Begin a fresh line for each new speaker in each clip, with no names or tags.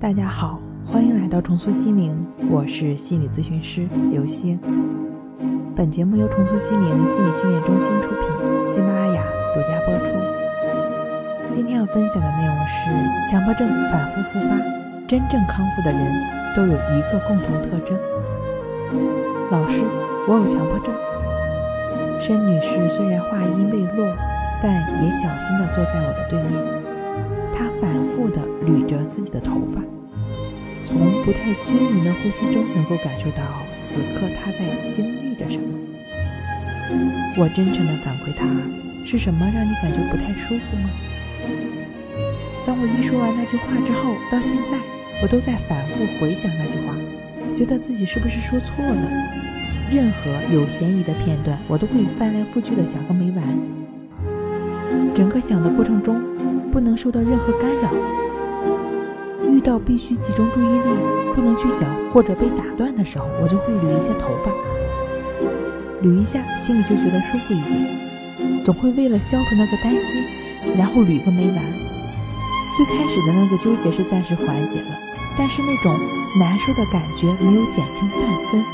大家好，欢迎来到重塑心灵，我是心理咨询师刘星。本节目由重塑心灵心理训练中心出品，喜马拉雅独家播出。今天要分享的内容是：强迫症反复复发，真正康复的人都有一个共同特征。老师，我有强迫症。申女士虽然话音未落，但也小心地坐在我的对面。反复地捋着自己的头发，从不太均匀的呼吸中，能够感受到此刻他在经历着什么。我真诚地反馈他：“是什么让你感觉不太舒服吗？”当我一说完那句话之后，到现在我都在反复回想那句话，觉得自己是不是说错了。任何有嫌疑的片段，我都会翻来覆去的想个没完。整个想的过程中。不能受到任何干扰。遇到必须集中注意力、不能去想或者被打断的时候，我就会捋一下头发，捋一下，心里就觉得舒服一点。总会为了消除那个担心，然后捋个没完。最开始的那个纠结是暂时缓解了，但是那种难受的感觉没有减轻半分。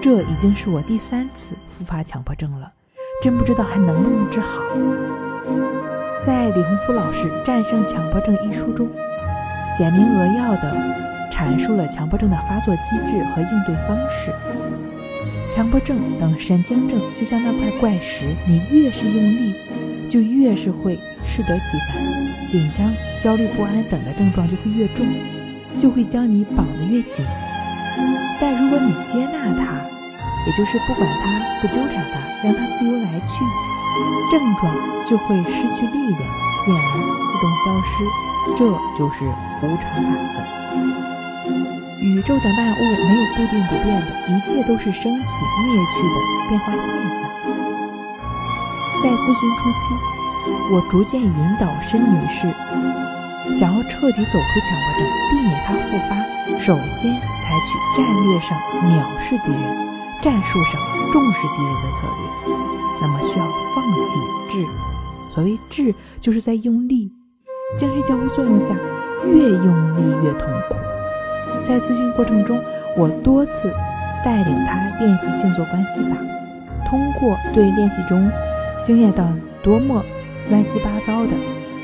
这已经是我第三次复发强迫症了，真不知道还能不能治好。在李洪福老师《战胜强迫症》一书中，简明扼要地阐述了强迫症的发作机制和应对方式。强迫症等神经症就像那块怪石，你越是用力，就越是会适得其反，紧张、焦虑不安等的症状就会越重，就会将你绑得越紧。但如果你接纳它，也就是不管它、不纠缠它，让它自由来去。症状就会失去力量，进而自动消失，这就是无常法则。宇宙的万物没有固定不变的，一切都是升起灭去的变化现象。在咨询初期，我逐渐引导申女士，想要彻底走出强迫症，避免它复发，首先采取战略上藐视敌人，战术上重视敌人的策略。那么需要放弃治，所谓治，就是在用力，精神交互作用下，越用力越痛苦。在咨询过程中，我多次带领他练习静坐观息法，通过对练习中经验到多么乱七八糟的、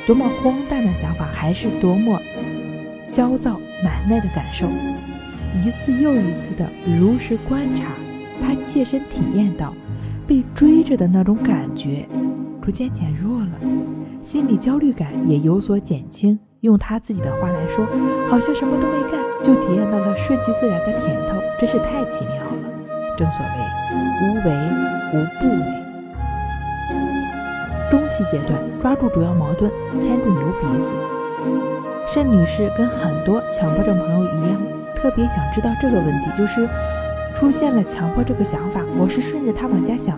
多么荒诞的想法，还是多么焦躁难耐的感受，一次又一次的如实观察，他切身体验到。被追着的那种感觉逐渐减弱了，心理焦虑感也有所减轻。用他自己的话来说，好像什么都没干，就体验到了顺其自然的甜头，真是太奇妙了。正所谓无为无不为。中期阶段，抓住主要矛盾，牵住牛鼻子。申女士跟很多强迫症朋友一样，特别想知道这个问题，就是。出现了强迫这个想法，我是顺着他往下想，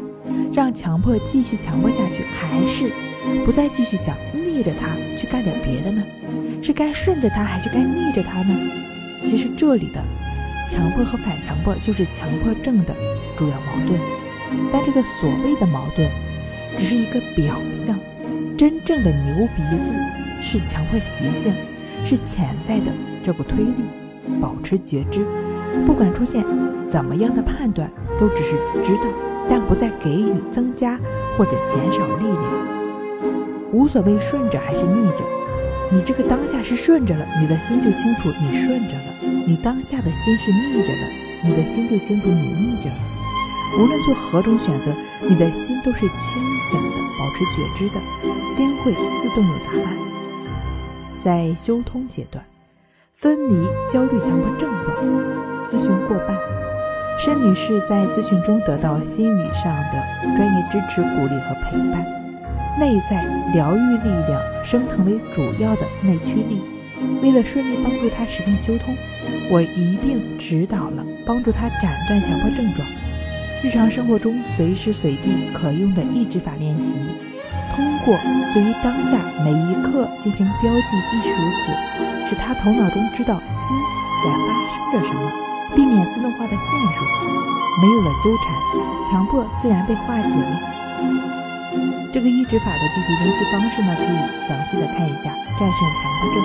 让强迫继续强迫下去，还是不再继续想，逆着他去干点别的呢？是该顺着他，还是该逆着他呢？其实这里的强迫和反强迫就是强迫症的主要矛盾，但这个所谓的矛盾只是一个表象，真正的牛鼻子是强迫习性，是潜在的这股推力，保持觉知。不管出现怎么样的判断，都只是知道，但不再给予增加或者减少力量。无所谓顺着还是逆着，你这个当下是顺着了，你的心就清楚你顺着了；你当下的心是逆着了，你的心就清楚你逆着了。无论做何种选择，你的心都是清醒的，保持觉知的，心会自动有答案。在修通阶段。分离焦虑强迫症状，咨询过半，申女士在咨询中得到心理上的专业支持、鼓励和陪伴，内在疗愈力量升腾为主要的内驱力。为了顺利帮助她实现修通，我一并指导了帮助她斩断强迫症状，日常生活中随时随地可用的抑制法练习。通过对于当下每一刻进行标记，亦是如此，使他头脑中知道心在发生着什么，避免自动化的陷入，没有了纠缠，强迫自然被化解了。这个抑制法的具体联系方式呢，可以详细的看一下《战胜强迫症》。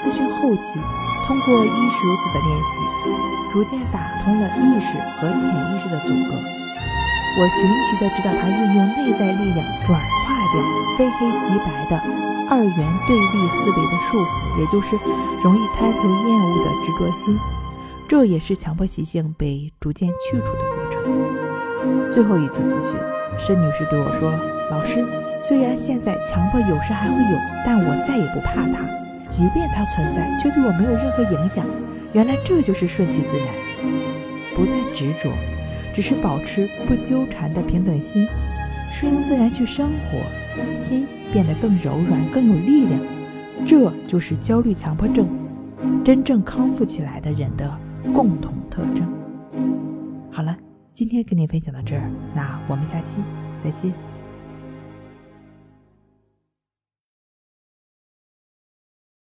咨询后期，通过意识如此的练习，逐渐打通了意识和潜意识的阻隔。我循序的指导他运用内在力量转化掉非黑即白的二元对立思维的束缚，也就是容易贪求厌恶的执着心。这也是强迫习性被逐渐去除的过程。最后一次咨询，申女士对我说：“老师，虽然现在强迫有时还会有，但我再也不怕它。即便它存在，却对我没有任何影响。原来这就是顺其自然，不再执着，只是保持不纠缠的平等心，顺应自然去生活，心变得更柔软、更有力量。这就是焦虑强迫症真正康复起来的人的。”共同特征。好了，今天跟您分享到这儿，那我们下期再见。